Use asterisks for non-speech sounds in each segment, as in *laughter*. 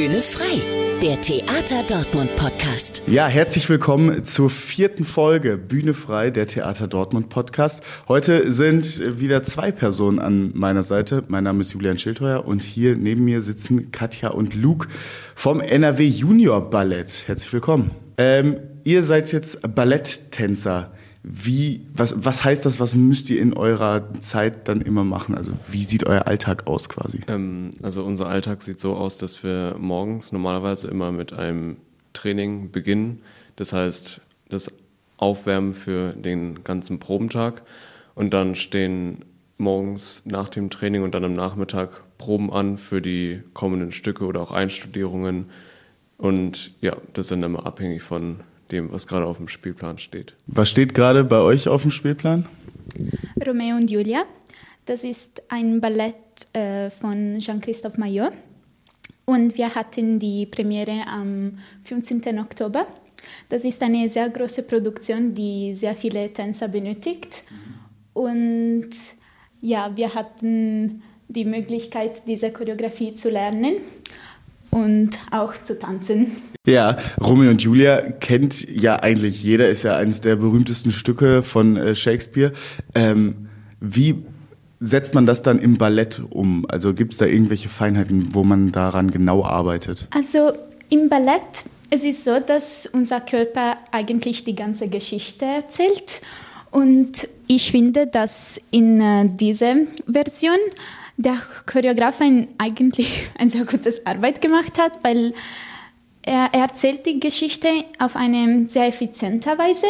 Bühne frei, der Theater Dortmund Podcast. Ja, herzlich willkommen zur vierten Folge Bühne frei, der Theater Dortmund Podcast. Heute sind wieder zwei Personen an meiner Seite. Mein Name ist Julian Schildheuer und hier neben mir sitzen Katja und Luke vom NRW Junior Ballett. Herzlich willkommen. Ähm, ihr seid jetzt Balletttänzer. Wie, was, was heißt das, was müsst ihr in eurer Zeit dann immer machen? Also wie sieht euer Alltag aus quasi? Ähm, also unser Alltag sieht so aus, dass wir morgens normalerweise immer mit einem Training beginnen. Das heißt, das Aufwärmen für den ganzen Probentag. Und dann stehen morgens nach dem Training und dann am Nachmittag Proben an für die kommenden Stücke oder auch Einstudierungen. Und ja, das ist dann immer abhängig von dem, was gerade auf dem Spielplan steht. Was steht gerade bei euch auf dem Spielplan? Romeo und Julia. Das ist ein Ballett äh, von Jean-Christophe Maillot. Und wir hatten die Premiere am 15. Oktober. Das ist eine sehr große Produktion, die sehr viele Tänzer benötigt. Und ja, wir hatten die Möglichkeit, diese Choreografie zu lernen und auch zu tanzen. Ja, Romeo und Julia kennt ja eigentlich jeder, ist ja eines der berühmtesten Stücke von äh, Shakespeare. Ähm, wie setzt man das dann im Ballett um? Also gibt es da irgendwelche Feinheiten, wo man daran genau arbeitet? Also im Ballett, es ist so, dass unser Körper eigentlich die ganze Geschichte erzählt. Und ich finde, dass in äh, dieser Version der Choreograf ein, eigentlich *laughs* eine sehr gute Arbeit gemacht hat, weil er, er erzählt die Geschichte auf eine sehr effiziente Weise.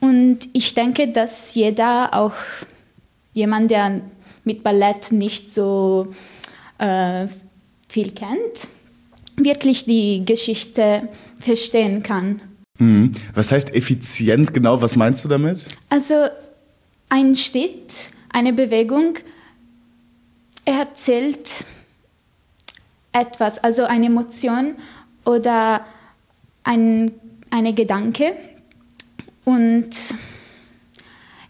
Und ich denke, dass jeder, auch jemand, der mit Ballett nicht so äh, viel kennt, wirklich die Geschichte verstehen kann. Mhm. Was heißt effizient genau? Was meinst du damit? Also ein Schritt, eine Bewegung, er erzählt etwas, also eine Emotion oder ein eine Gedanke. Und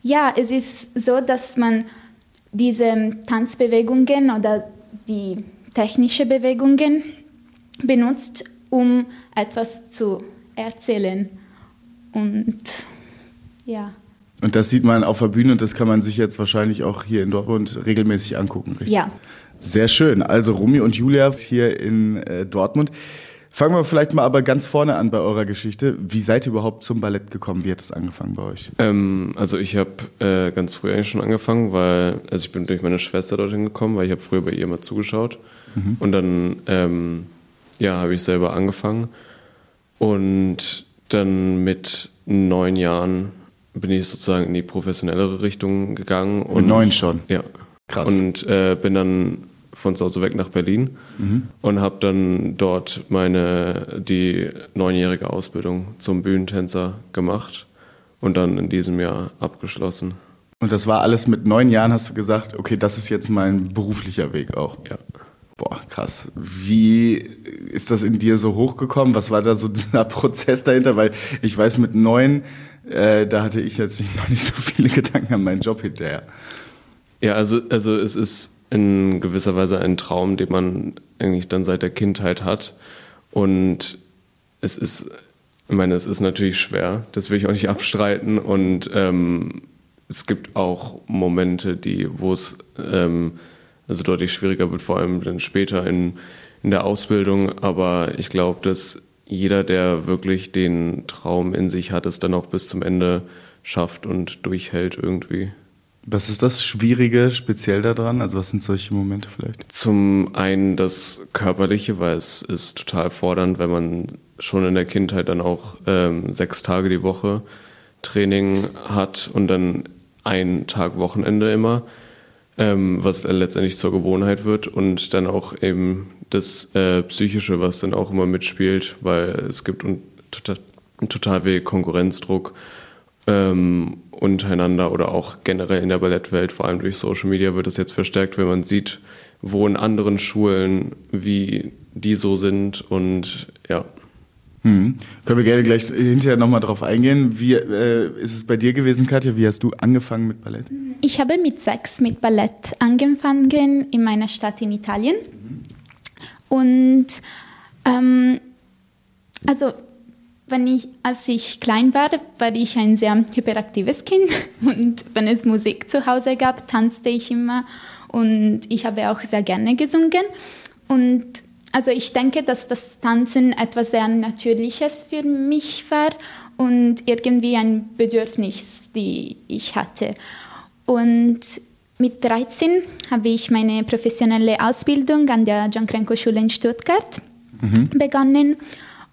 ja, es ist so, dass man diese Tanzbewegungen oder die technische Bewegungen benutzt, um etwas zu erzählen. Und ja. Und das sieht man auf der Bühne und das kann man sich jetzt wahrscheinlich auch hier in Dortmund regelmäßig angucken, richtig? Ja. Sehr schön. Also Romy und Julia hier in äh, Dortmund. Fangen wir vielleicht mal aber ganz vorne an bei eurer Geschichte. Wie seid ihr überhaupt zum Ballett gekommen? Wie hat das angefangen bei euch? Ähm, also ich habe äh, ganz früh eigentlich schon angefangen, weil also ich bin durch meine Schwester dorthin gekommen, weil ich habe früher bei ihr mal zugeschaut mhm. und dann ähm, ja habe ich selber angefangen und dann mit neun Jahren bin ich sozusagen in die professionellere Richtung gegangen. Und, Mit neun schon? Ja. Krass. Und äh, bin dann von zu Hause weg nach Berlin mhm. und habe dann dort meine die neunjährige Ausbildung zum Bühnentänzer gemacht und dann in diesem Jahr abgeschlossen. Und das war alles mit neun Jahren, hast du gesagt, okay, das ist jetzt mein beruflicher Weg auch. Ja. Boah, krass. Wie ist das in dir so hochgekommen? Was war da so *laughs* dieser Prozess dahinter? Weil ich weiß, mit neun äh, da hatte ich jetzt *laughs* noch nicht so viele Gedanken an meinen Job hinterher. Ja, also, also es ist in gewisser Weise ein Traum, den man eigentlich dann seit der Kindheit hat. Und es ist, ich meine, es ist natürlich schwer, das will ich auch nicht abstreiten. Und ähm, es gibt auch Momente, die, wo es ähm, also deutlich schwieriger wird, vor allem dann später in, in der Ausbildung. Aber ich glaube, dass jeder, der wirklich den Traum in sich hat, es dann auch bis zum Ende schafft und durchhält irgendwie. Was ist das Schwierige speziell daran? Also was sind solche Momente vielleicht? Zum einen das Körperliche, weil es ist total fordernd, wenn man schon in der Kindheit dann auch ähm, sechs Tage die Woche Training hat und dann einen Tag Wochenende immer, ähm, was letztendlich zur Gewohnheit wird und dann auch eben das äh, Psychische, was dann auch immer mitspielt, weil es gibt total, total viel Konkurrenzdruck ähm, untereinander oder auch generell in der Ballettwelt, vor allem durch Social Media wird das jetzt verstärkt, wenn man sieht, wo in anderen Schulen, wie die so sind und ja. Hm. Können wir gerne gleich hinterher nochmal drauf eingehen. Wie äh, ist es bei dir gewesen, Katja? Wie hast du angefangen mit Ballett? Ich habe mit sechs mit Ballett angefangen in meiner Stadt in Italien. Und Ähm, also wenn ich, als ich klein war, war ich ein sehr hyperaktives Kind *laughs* und wenn es Musik zu Hause gab, tanzte ich immer und ich habe auch sehr gerne gesungen und also ich denke, dass das Tanzen etwas sehr Natürliches für mich war und irgendwie ein Bedürfnis, die ich hatte. Und mit 13 habe ich meine professionelle Ausbildung an der Giancrenco-Schule in Stuttgart mhm. begonnen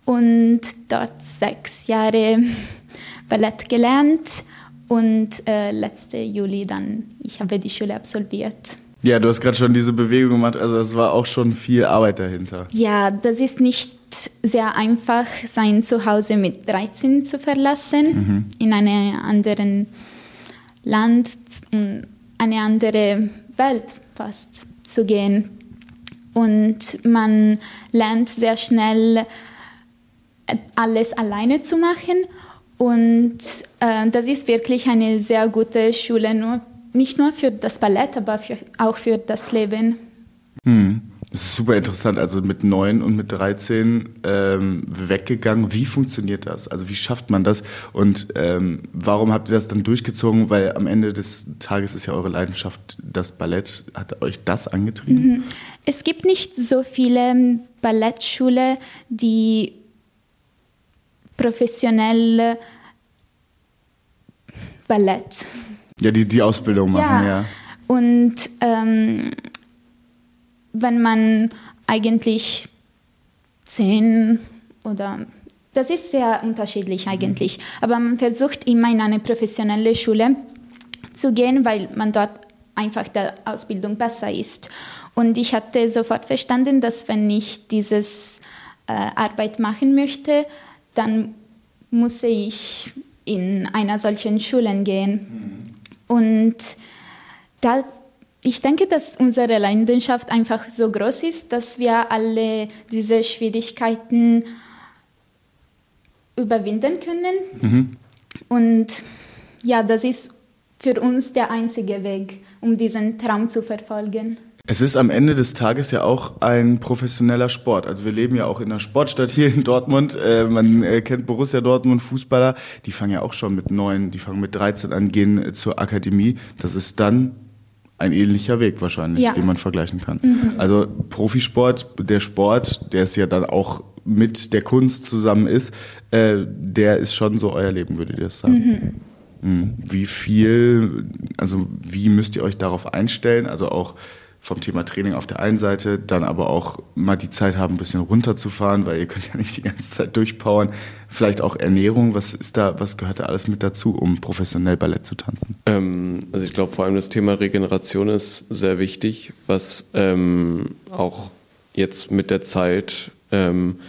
und dort sechs Jahre *laughs* Ballett gelernt und äh, letzte Juli dann, ich habe die Schule absolviert. Ja, du hast gerade schon diese Bewegung gemacht, also es war auch schon viel Arbeit dahinter. Ja, das ist nicht sehr einfach, sein Zuhause mit 13 zu verlassen, mhm. in einem anderen Land, eine andere Welt fast zu gehen. Und man lernt sehr schnell alles alleine zu machen. Und äh, das ist wirklich eine sehr gute Schule, nur, nicht nur für das Ballett, aber für, auch für das Leben. Hm. Das ist super interessant. Also mit 9 und mit 13 ähm, weggegangen. Wie funktioniert das? Also wie schafft man das? Und ähm, warum habt ihr das dann durchgezogen? Weil am Ende des Tages ist ja eure Leidenschaft das Ballett. Hat euch das angetrieben? Mhm. Es gibt nicht so viele Ballettschulen, die professionell Ballett. Ja, die die Ausbildung machen, ja. ja. Und ähm, wenn man eigentlich zehn oder das ist sehr unterschiedlich eigentlich, aber man versucht immer in eine professionelle Schule zu gehen, weil man dort einfach der Ausbildung besser ist. Und ich hatte sofort verstanden, dass wenn ich dieses äh, Arbeit machen möchte, dann muss ich in einer solchen Schule gehen. Und da, ich denke, dass unsere Leidenschaft einfach so groß ist, dass wir alle diese Schwierigkeiten überwinden können. Mhm. Und ja, das ist für uns der einzige Weg, um diesen Traum zu verfolgen. Es ist am Ende des Tages ja auch ein professioneller Sport. Also wir leben ja auch in einer Sportstadt hier in Dortmund. Äh, man äh, kennt Borussia Dortmund, Fußballer. Die fangen ja auch schon mit neun, die fangen mit 13 an, gehen äh, zur Akademie. Das ist dann ein ähnlicher Weg wahrscheinlich, ja. den man vergleichen kann. Mhm. Also Profisport, der Sport, der es ja dann auch mit der Kunst zusammen ist, äh, der ist schon so euer Leben, würdet ihr das sagen? Mhm. Mhm. Wie viel, also wie müsst ihr euch darauf einstellen? Also auch vom Thema Training auf der einen Seite, dann aber auch mal die Zeit haben, ein bisschen runterzufahren, weil ihr könnt ja nicht die ganze Zeit durchpowern. Vielleicht auch Ernährung, was ist da, was gehört da alles mit dazu, um professionell Ballett zu tanzen? Ähm, also ich glaube vor allem das Thema Regeneration ist sehr wichtig, was ähm, auch jetzt mit der Zeit ähm,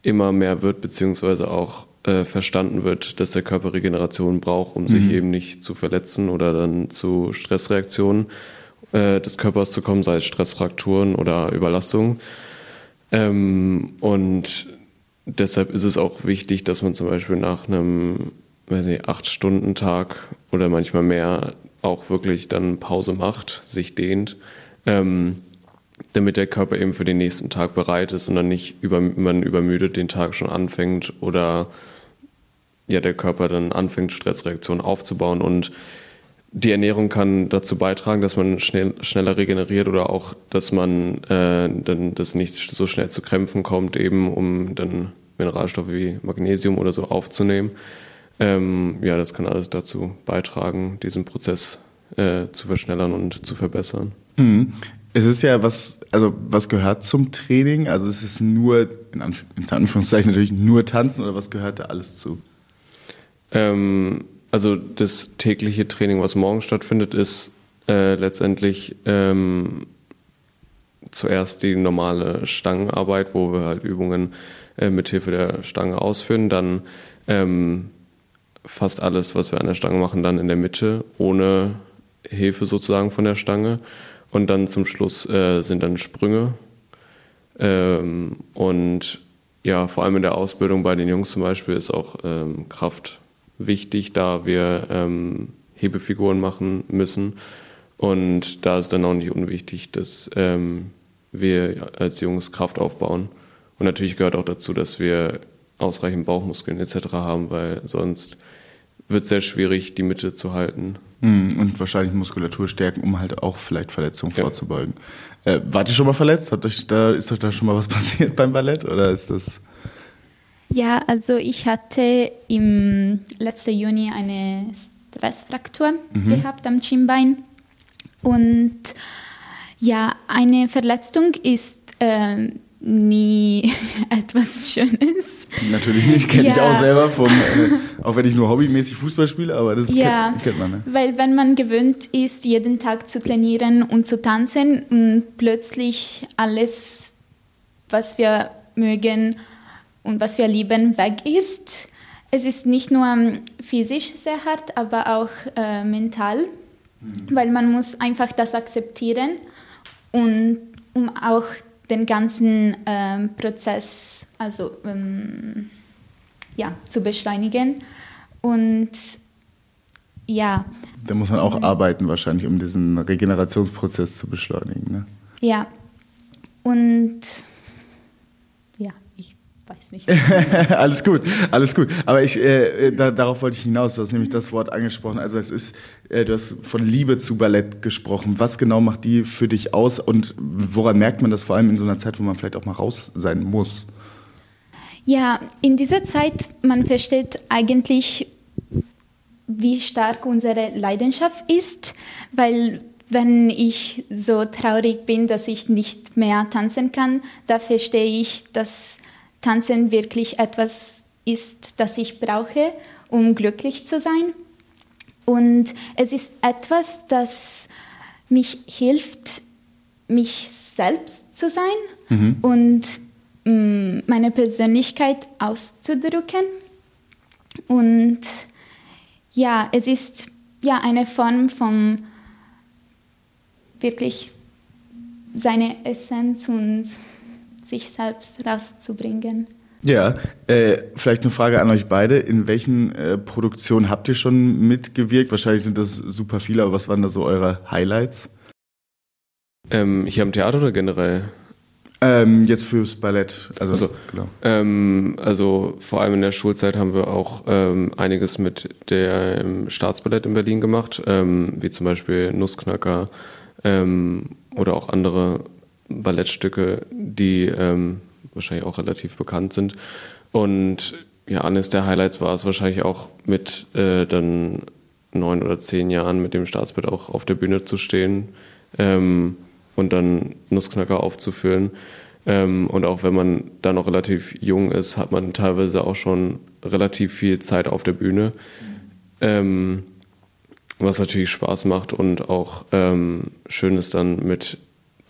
immer mehr wird, beziehungsweise auch äh, verstanden wird, dass der Körper Regeneration braucht, um mhm. sich eben nicht zu verletzen oder dann zu Stressreaktionen äh, des Körpers zu kommen, sei es Stressfrakturen oder Überlastung. Ähm, und deshalb ist es auch wichtig, dass man zum Beispiel nach einem, weiß nicht, acht Stunden Tag oder manchmal mehr auch wirklich dann Pause macht, sich dehnt, ähm, damit der Körper eben für den nächsten Tag bereit ist und dann nicht über, man übermüdet den Tag schon anfängt oder ja der Körper dann anfängt Stressreaktionen aufzubauen und die Ernährung kann dazu beitragen, dass man schnell, schneller regeneriert oder auch, dass man äh, dann das nicht so schnell zu Krämpfen kommt, eben um dann Mineralstoffe wie Magnesium oder so aufzunehmen. Ähm, ja, das kann alles dazu beitragen, diesen Prozess äh, zu verschnellern und zu verbessern. Mhm. Es ist ja was, also was gehört zum Training? Also es ist nur, in, Anf in Anführungszeichen natürlich nur Tanzen oder was gehört da alles zu? Ähm, also das tägliche Training, was morgen stattfindet, ist äh, letztendlich ähm, zuerst die normale Stangenarbeit, wo wir halt Übungen äh, mit Hilfe der Stange ausführen. Dann ähm, fast alles, was wir an der Stange machen, dann in der Mitte, ohne Hilfe sozusagen von der Stange. Und dann zum Schluss äh, sind dann Sprünge. Ähm, und ja, vor allem in der Ausbildung bei den Jungs zum Beispiel ist auch ähm, Kraft wichtig, da wir ähm, Hebefiguren machen müssen. Und da ist dann auch nicht unwichtig, dass ähm, wir als Jungs Kraft aufbauen Und natürlich gehört auch dazu, dass wir ausreichend Bauchmuskeln etc. haben, weil sonst wird es sehr schwierig, die Mitte zu halten. Hm, und wahrscheinlich Muskulatur stärken, um halt auch vielleicht Verletzungen ja. vorzubeugen. Äh, wart ihr schon mal verletzt? Hat euch da, ist euch da schon mal was *laughs* passiert beim Ballett oder ist das? Ja, also ich hatte im letzten Juni eine Stressfraktur mhm. gehabt am Schienbein und ja, eine Verletzung ist äh, nie *laughs* etwas Schönes. Natürlich nicht, kenne ja. ich auch selber, vom, *laughs* äh, auch wenn ich nur hobbymäßig Fußball spiele, aber das ja, kennt, kennt, man. Ne? Weil wenn man gewöhnt ist, jeden Tag zu trainieren und zu tanzen und plötzlich alles, was wir mögen und was wir lieben, weg ist, es ist nicht nur physisch sehr hart, aber auch äh, mental, mhm. weil man muss einfach das akzeptieren und um auch den ganzen ähm, Prozess also, ähm, ja, zu beschleunigen. Und ja. Da muss man auch ähm, arbeiten wahrscheinlich, um diesen Regenerationsprozess zu beschleunigen. Ne? Ja. Und weiß nicht. *laughs* alles gut, alles gut. Aber ich, äh, da, darauf wollte ich hinaus. Du hast nämlich das Wort angesprochen. Also es ist, äh, du hast von Liebe zu Ballett gesprochen. Was genau macht die für dich aus und woran merkt man das vor allem in so einer Zeit, wo man vielleicht auch mal raus sein muss? Ja, in dieser Zeit, man versteht eigentlich, wie stark unsere Leidenschaft ist, weil wenn ich so traurig bin, dass ich nicht mehr tanzen kann, da verstehe ich, dass Tanzen wirklich etwas ist, das ich brauche, um glücklich zu sein. Und es ist etwas, das mich hilft, mich selbst zu sein mhm. und mh, mm, meine Persönlichkeit auszudrücken. Und ja, es ist ja eine Form von wirklich seine Essenz und sich selbst rauszubringen. Ja, äh, vielleicht eine Frage an euch beide. In welchen äh, Produktionen habt ihr schon mitgewirkt? Wahrscheinlich sind das super viele, aber was waren da so eure Highlights? Ähm, hier am Theater oder generell? Ähm, jetzt fürs Ballett. Also, also, genau. ähm, also vor allem in der Schulzeit haben wir auch ähm, einiges mit dem Staatsballett in Berlin gemacht, ähm, wie zum Beispiel Nussknacker ähm, oder auch andere Ballettstücke, die ähm, wahrscheinlich auch relativ bekannt sind. Und ja, eines der Highlights war es wahrscheinlich auch mit äh, dann neun oder zehn Jahren mit dem Staatsbild auch auf der Bühne zu stehen ähm, und dann Nussknacker aufzuführen. Ähm, und auch wenn man da noch relativ jung ist, hat man teilweise auch schon relativ viel Zeit auf der Bühne. Ähm, was natürlich Spaß macht und auch ähm, schön ist dann mit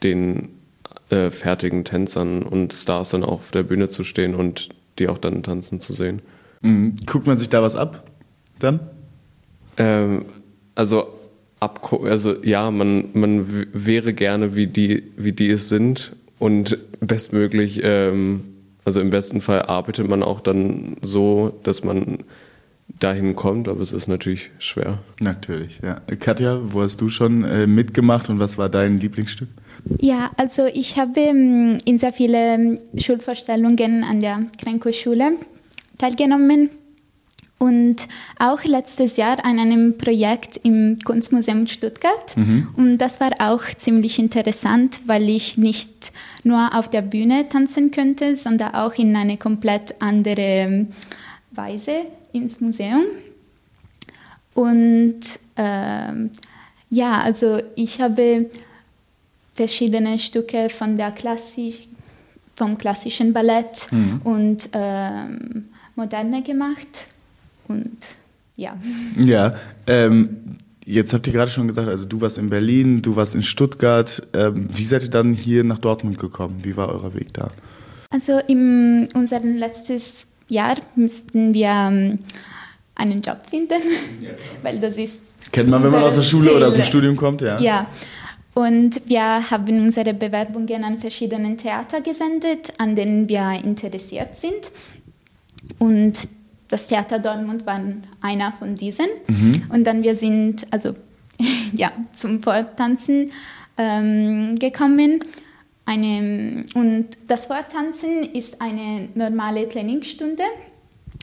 den äh, fertigen Tänzern und Stars dann auch auf der Bühne zu stehen und die auch dann tanzen zu sehen. Mhm. Guckt man sich da was ab dann? Ähm, also abgucken, also ja, man, man wäre gerne wie die, wie die es sind und bestmöglich, ähm, also im besten Fall arbeitet man auch dann so, dass man dahin kommt, aber es ist natürlich schwer. Natürlich, ja. Katja, wo hast du schon äh, mitgemacht und was war dein Lieblingsstück? Ja, also ich habe ähm, in sehr vielen Schulvorstellungen an der Krenko-Schule teilgenommen und auch letztes Jahr an einem Projekt im Kunstmuseum Stuttgart. Mhm. Und das war auch ziemlich interessant, weil ich nicht nur auf der Bühne tanzen könnte, sondern auch in eine komplett andere ähm, Weise ins Museum. Und ähm, ja, also ich habe verschiedene Stücke von der Klassik, vom klassischen Ballett mhm. und ähm, Moderne gemacht. Und ja. Ja, ähm, jetzt habt ihr gerade schon gesagt, also du warst in Berlin, du warst in Stuttgart. Ähm, wie seid ihr dann hier nach Dortmund gekommen? Wie war euer Weg da? Also in unserem letztes Jahr müssten wir ähm, einen Job finden, *laughs* weil das ist Kennt man, wenn man aus der Schule oder aus dem Studium kommt, ja. Ja, und wir haben unsere Bewerbungen an verschiedenen Theater gesendet, an denen wir interessiert sind. Und das Theater Dortmund war einer von diesen. Mhm. Und dann wir sind also *laughs* ja zum Vortanzen ähm, gekommen. Eine, und das Vortanzen ist eine normale Trainingsstunde,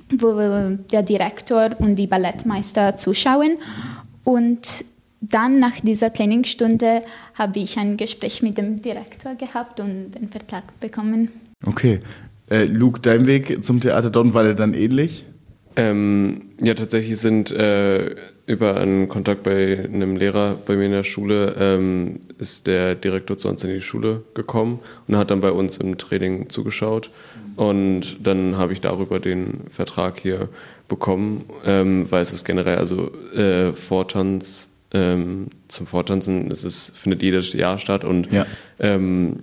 wo der Direktor und die Ballettmeister zuschauen. Und dann nach dieser Trainingsstunde habe ich ein Gespräch mit dem Direktor gehabt und den Vertrag bekommen. Okay. Äh, Luke, dein Weg zum Theater Don war der dann ähnlich? Ähm, ja, tatsächlich sind äh, über einen Kontakt bei einem Lehrer bei mir in der Schule ähm, ist der Direktor zu uns in die Schule gekommen und hat dann bei uns im Training zugeschaut. Und dann habe ich darüber den Vertrag hier bekommen, ähm, weil es ist generell, also äh, Vortanz, ähm, zum Vortanzen, es ist, findet jedes Jahr statt und ja. ähm,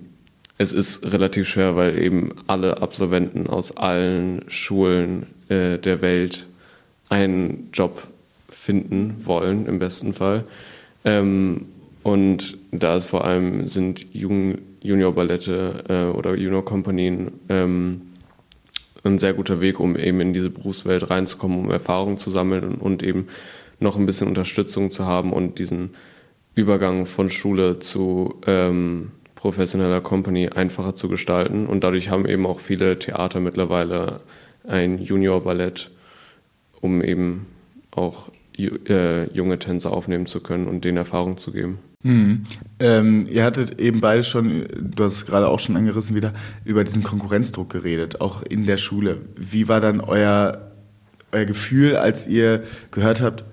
es ist relativ schwer, weil eben alle Absolventen aus allen Schulen äh, der Welt einen Job finden wollen, im besten Fall. Ähm, und da es vor allem sind Junior-Ballette äh, oder Junior-Kompanien ähm, ein sehr guter Weg, um eben in diese Berufswelt reinzukommen, um Erfahrungen zu sammeln und, und eben noch ein bisschen Unterstützung zu haben und diesen Übergang von Schule zu ähm, professioneller Company einfacher zu gestalten. Und dadurch haben eben auch viele Theater mittlerweile ein Junior-Ballett, um eben auch junge Tänzer aufnehmen zu können und denen Erfahrung zu geben. Mhm. Ähm, ihr hattet eben beide schon, du hast es gerade auch schon angerissen wieder, über diesen Konkurrenzdruck geredet, auch in der Schule. Wie war dann euer, euer Gefühl, als ihr gehört habt,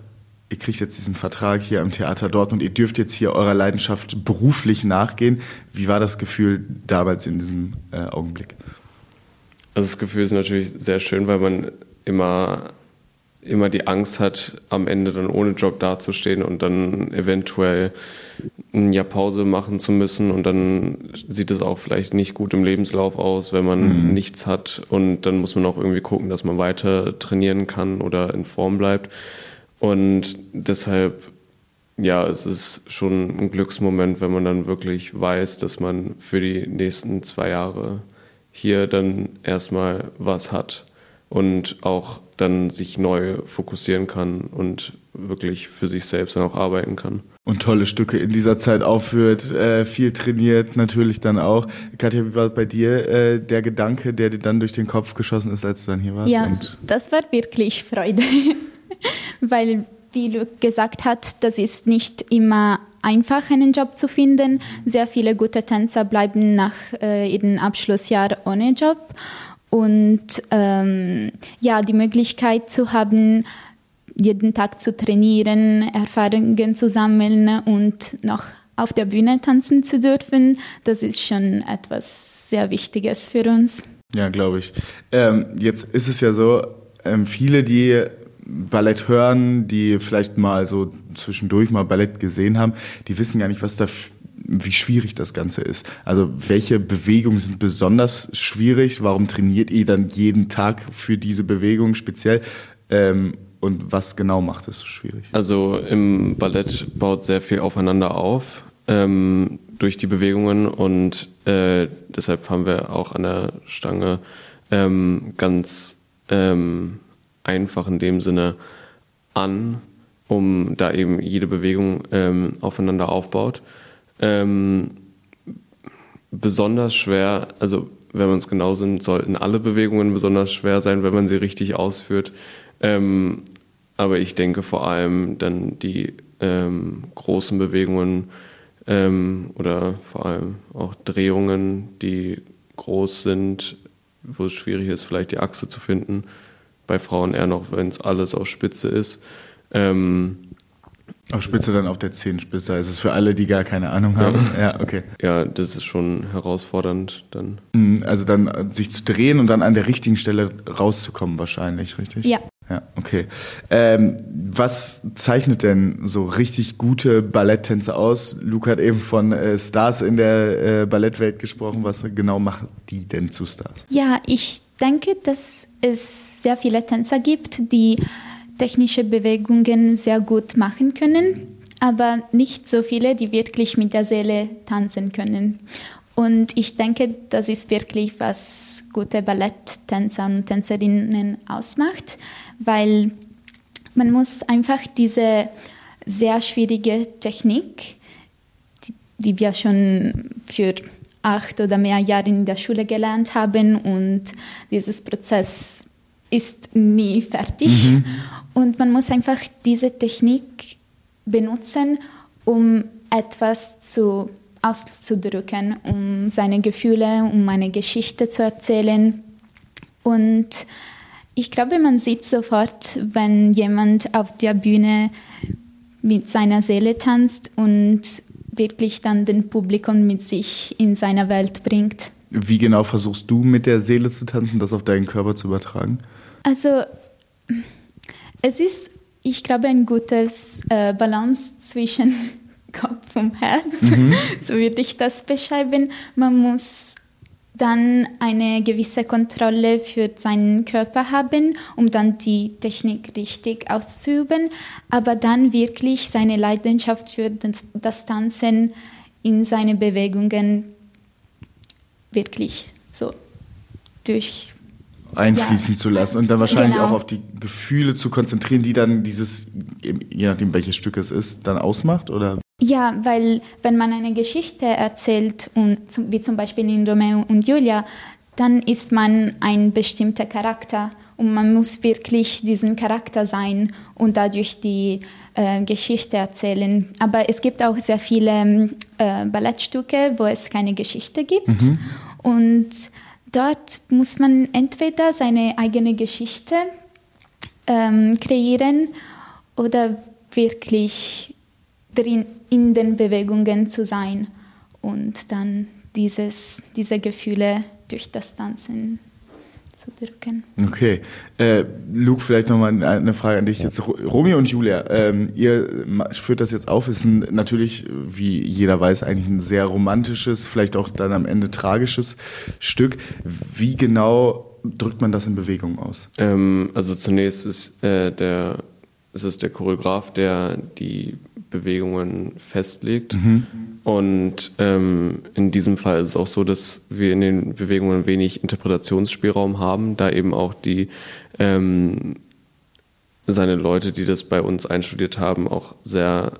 ihr kriegt jetzt diesen Vertrag hier am Theater Dortmund, ihr dürft jetzt hier eurer Leidenschaft beruflich nachgehen. Wie war das Gefühl damals in diesem äh, Augenblick? Also das Gefühl ist natürlich sehr schön, weil man immer, immer die Angst hat, am Ende dann ohne Job dazustehen und dann eventuell ein Jahr Pause machen zu müssen und dann sieht es auch vielleicht nicht gut im Lebenslauf aus, wenn man mhm. nichts hat und dann muss man auch irgendwie gucken, dass man weiter trainieren kann oder in Form bleibt. Und deshalb, ja, es ist schon ein Glücksmoment, wenn man dann wirklich weiß, dass man für die nächsten zwei Jahre hier dann erstmal was hat und auch dann sich neu fokussieren kann und wirklich für sich selbst dann auch arbeiten kann. Und tolle Stücke in dieser Zeit aufführt, äh, viel trainiert natürlich dann auch. Katja, wie war bei dir äh, der Gedanke, der dir dann durch den Kopf geschossen ist, als du dann hier warst? Ja, das war wirklich Freude. *laughs* weil, wie Luke gesagt hat, das ist nicht immer einfach, einen Job zu finden. Sehr viele gute Tänzer bleiben nach äh, ihrem Abschlussjahr ohne Job. Und ähm, ja, die Möglichkeit zu haben, jeden Tag zu trainieren, Erfahrungen zu sammeln und noch auf der Bühne tanzen zu dürfen, das ist schon etwas sehr Wichtiges für uns. Ja, glaube ich. Ähm, jetzt ist es ja so, ähm, viele, die Ballett hören, die vielleicht mal so zwischendurch mal Ballett gesehen haben, die wissen gar nicht, was da wie schwierig das Ganze ist. Also welche Bewegungen sind besonders schwierig? Warum trainiert ihr dann jeden Tag für diese Bewegung speziell? Ähm, und was genau macht es so schwierig? Also im Ballett baut sehr viel aufeinander auf ähm, durch die Bewegungen und äh, deshalb haben wir auch an der Stange ähm, ganz ähm, einfach in dem Sinne an, um da eben jede Bewegung ähm, aufeinander aufbaut. Ähm, besonders schwer, also wenn man es genau sind, sollten alle Bewegungen besonders schwer sein, wenn man sie richtig ausführt. Ähm, aber ich denke vor allem dann die ähm, großen Bewegungen ähm, oder vor allem auch Drehungen, die groß sind, wo es schwierig ist, vielleicht die Achse zu finden, bei Frauen eher noch, wenn es alles auf Spitze ist. Ähm, auf Spitze dann auf der Zehenspitze. Ist es für alle, die gar keine Ahnung haben? Ja, ja okay. Ja, das ist schon herausfordernd dann. Mhm, also dann äh, sich zu drehen und dann an der richtigen Stelle rauszukommen wahrscheinlich, richtig? Ja. Ja, okay. Ähm, was zeichnet denn so richtig gute Balletttänze aus? Luke hat eben von äh, Stars in der äh, Ballettwelt gesprochen. Was genau machen die denn zu Stars? Ja, ich denke, dass es sehr viele Tänzer gibt, die technische Bewegungen sehr gut machen können, aber nicht so viele, die wirklich mit der Seele tanzen können. Und ich denke, das ist wirklich, was gute Balletttänzer und Tänzerinnen ausmacht, weil man muss einfach diese sehr schwierige Technik, die, die wir schon für acht oder mehr Jahre in der Schule gelernt haben und dieses Prozess ist nie fertig. Mhm. Und man muss einfach diese Technik benutzen, um etwas zu, auszudrücken, um seine Gefühle, um eine Geschichte zu erzählen. Und ich glaube, man sieht sofort, wenn jemand auf der Bühne mit seiner Seele tanzt und wirklich dann den Publikum mit sich in seine Welt bringt. Wie genau versuchst du mit der Seele zu tanzen, das auf deinen Körper zu übertragen? Also es ist, ich glaube, ein gutes äh, Balance zwischen *laughs* Kopf und Herz. Mhm. *laughs* So würde ich das beschreiben. Man muss dann eine gewisse Kontrolle für seinen Körper haben, um dann die Technik richtig auszuüben, aber dann wirklich seine Leidenschaft für das Tanzen in seine Bewegungen wirklich so durch einfließen ja. zu lassen und dann wahrscheinlich genau. auch auf die Gefühle zu konzentrieren, die dann dieses, je nachdem welches Stück es ist, dann ausmacht, oder? Ja, weil wenn man eine Geschichte erzählt, und wie zum Beispiel in Romeo und Julia, dann ist man ein bestimmter Charakter und man muss wirklich diesen Charakter sein und dadurch die äh, Geschichte erzählen. Aber es gibt auch sehr viele äh, Ballettstücke, wo es keine Geschichte gibt mhm. und dort muss man entweder seine eigene Geschichte ähm, kreieren oder wirklich drin in den Bewegungen zu sein und dann dieses, diese Gefühle durch das Tanzen zu drücken. Okay. Äh, Luke, vielleicht nochmal eine Frage an dich. Jetzt, Romy und Julia, ähm, ihr führt das jetzt auf, ist ein, natürlich, wie jeder weiß, eigentlich ein sehr romantisches, vielleicht auch dann am Ende tragisches Stück. Wie genau drückt man das in Bewegung aus? Ähm, also zunächst ist äh, der, ist es der Choreograf, der die Bewegungen festlegt. Mhm. Und ähm, in diesem Fall ist es auch so, dass wir in den Bewegungen wenig Interpretationsspielraum haben, da eben auch die ähm, seine Leute, die das bei uns einstudiert haben, auch sehr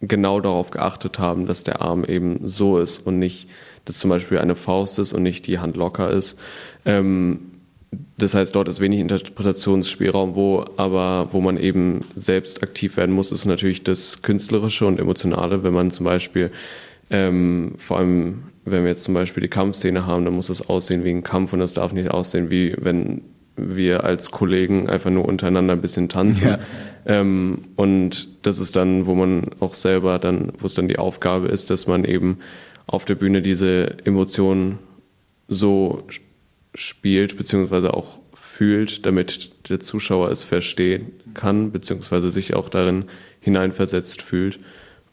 genau darauf geachtet haben, dass der Arm eben so ist und nicht, dass zum Beispiel eine Faust ist und nicht die Hand locker ist. Ähm, das heißt, dort ist wenig Interpretationsspielraum, wo aber wo man eben selbst aktiv werden muss, ist natürlich das Künstlerische und Emotionale. Wenn man zum Beispiel, ähm, vor allem wenn wir jetzt zum Beispiel die Kampfszene haben, dann muss es aussehen wie ein Kampf und es darf nicht aussehen wie wenn wir als Kollegen einfach nur untereinander ein bisschen tanzen. Ja. Ähm, und das ist dann, wo man auch selber dann, wo es dann die Aufgabe ist, dass man eben auf der Bühne diese Emotionen so spielt, beziehungsweise auch fühlt, damit der Zuschauer es verstehen kann, beziehungsweise sich auch darin hineinversetzt fühlt.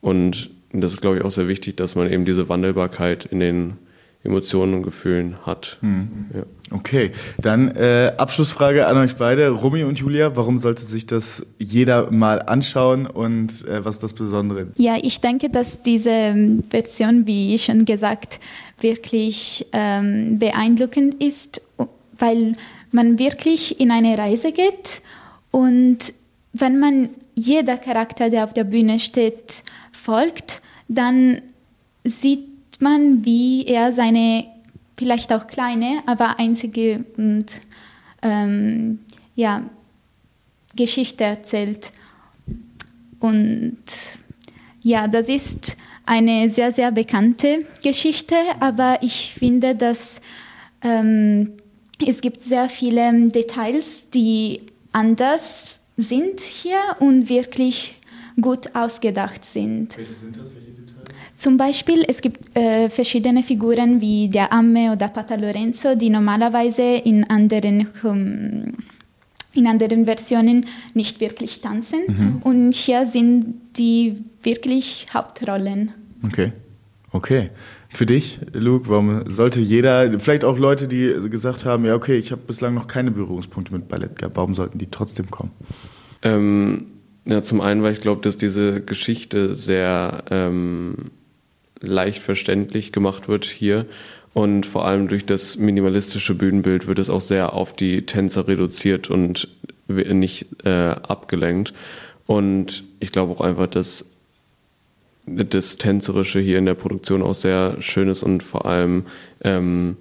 Und das ist, glaube ich, auch sehr wichtig, dass man eben diese Wandelbarkeit in den Emotionen und Gefühlen hat. Mhm. Ja. Okay, dann äh, Abschlussfrage an euch beide, Rumi und Julia. Warum sollte sich das jeder mal anschauen und äh, was ist das Besondere? Ja, ich denke, dass diese ähm, Version, wie schon gesagt, wirklich ähm, beeindruckend ist, weil man wirklich in eine Reise geht und wenn man jeder Charakter, der auf der Bühne steht, folgt, dann sieht man, wie er seine vielleicht auch kleine, aber einzige und ähm, ja, Geschichte erzählt. Und ja, das ist eine sehr, sehr bekannte Geschichte, aber ich finde, dass ähm, es gibt sehr viele Details, die anders sind hier und wirklich gut ausgedacht sind. Welche sind das? Welche zum Beispiel, es gibt äh, verschiedene Figuren wie der Amme oder Pata Lorenzo, die normalerweise in anderen, um, in anderen Versionen nicht wirklich tanzen. Mhm. Und hier sind die wirklich Hauptrollen. Okay. Okay. Für dich, Luke, warum sollte jeder, vielleicht auch Leute, die gesagt haben, ja, okay, ich habe bislang noch keine Berührungspunkte mit Ballett gehabt, warum sollten die trotzdem kommen? Ähm, ja, zum einen, weil ich glaube, dass diese Geschichte sehr ähm, leicht verständlich gemacht wird hier. Und vor allem durch das minimalistische Bühnenbild wird es auch sehr auf die Tänzer reduziert und nicht äh, abgelenkt. Und ich glaube auch einfach, dass das Tänzerische hier in der Produktion auch sehr schön ist und vor allem ähm,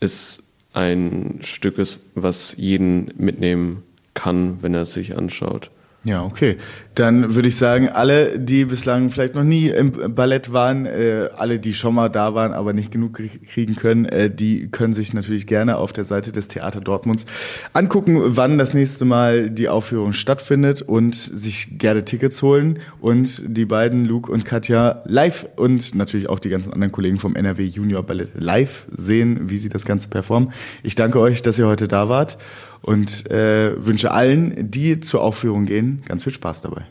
ist ein Stück ist, was jeden mitnehmen kann, wenn er es sich anschaut. Ja, okay. Dann würde ich sagen, alle, die bislang vielleicht noch nie im Ballett waren, äh, alle, die schon mal da waren, aber nicht genug kriegen können, äh, die können sich natürlich gerne auf der Seite des Theater Dortmunds angucken, wann das nächste Mal die Aufführung stattfindet und sich gerne Tickets holen und die beiden, Luke und Katja, live und natürlich auch die ganzen anderen Kollegen vom NRW Junior Ballett live sehen, wie sie das Ganze performen. Ich danke euch, dass ihr heute da wart und äh, wünsche allen, die zur Aufführung gehen, ganz viel Spaß dabei.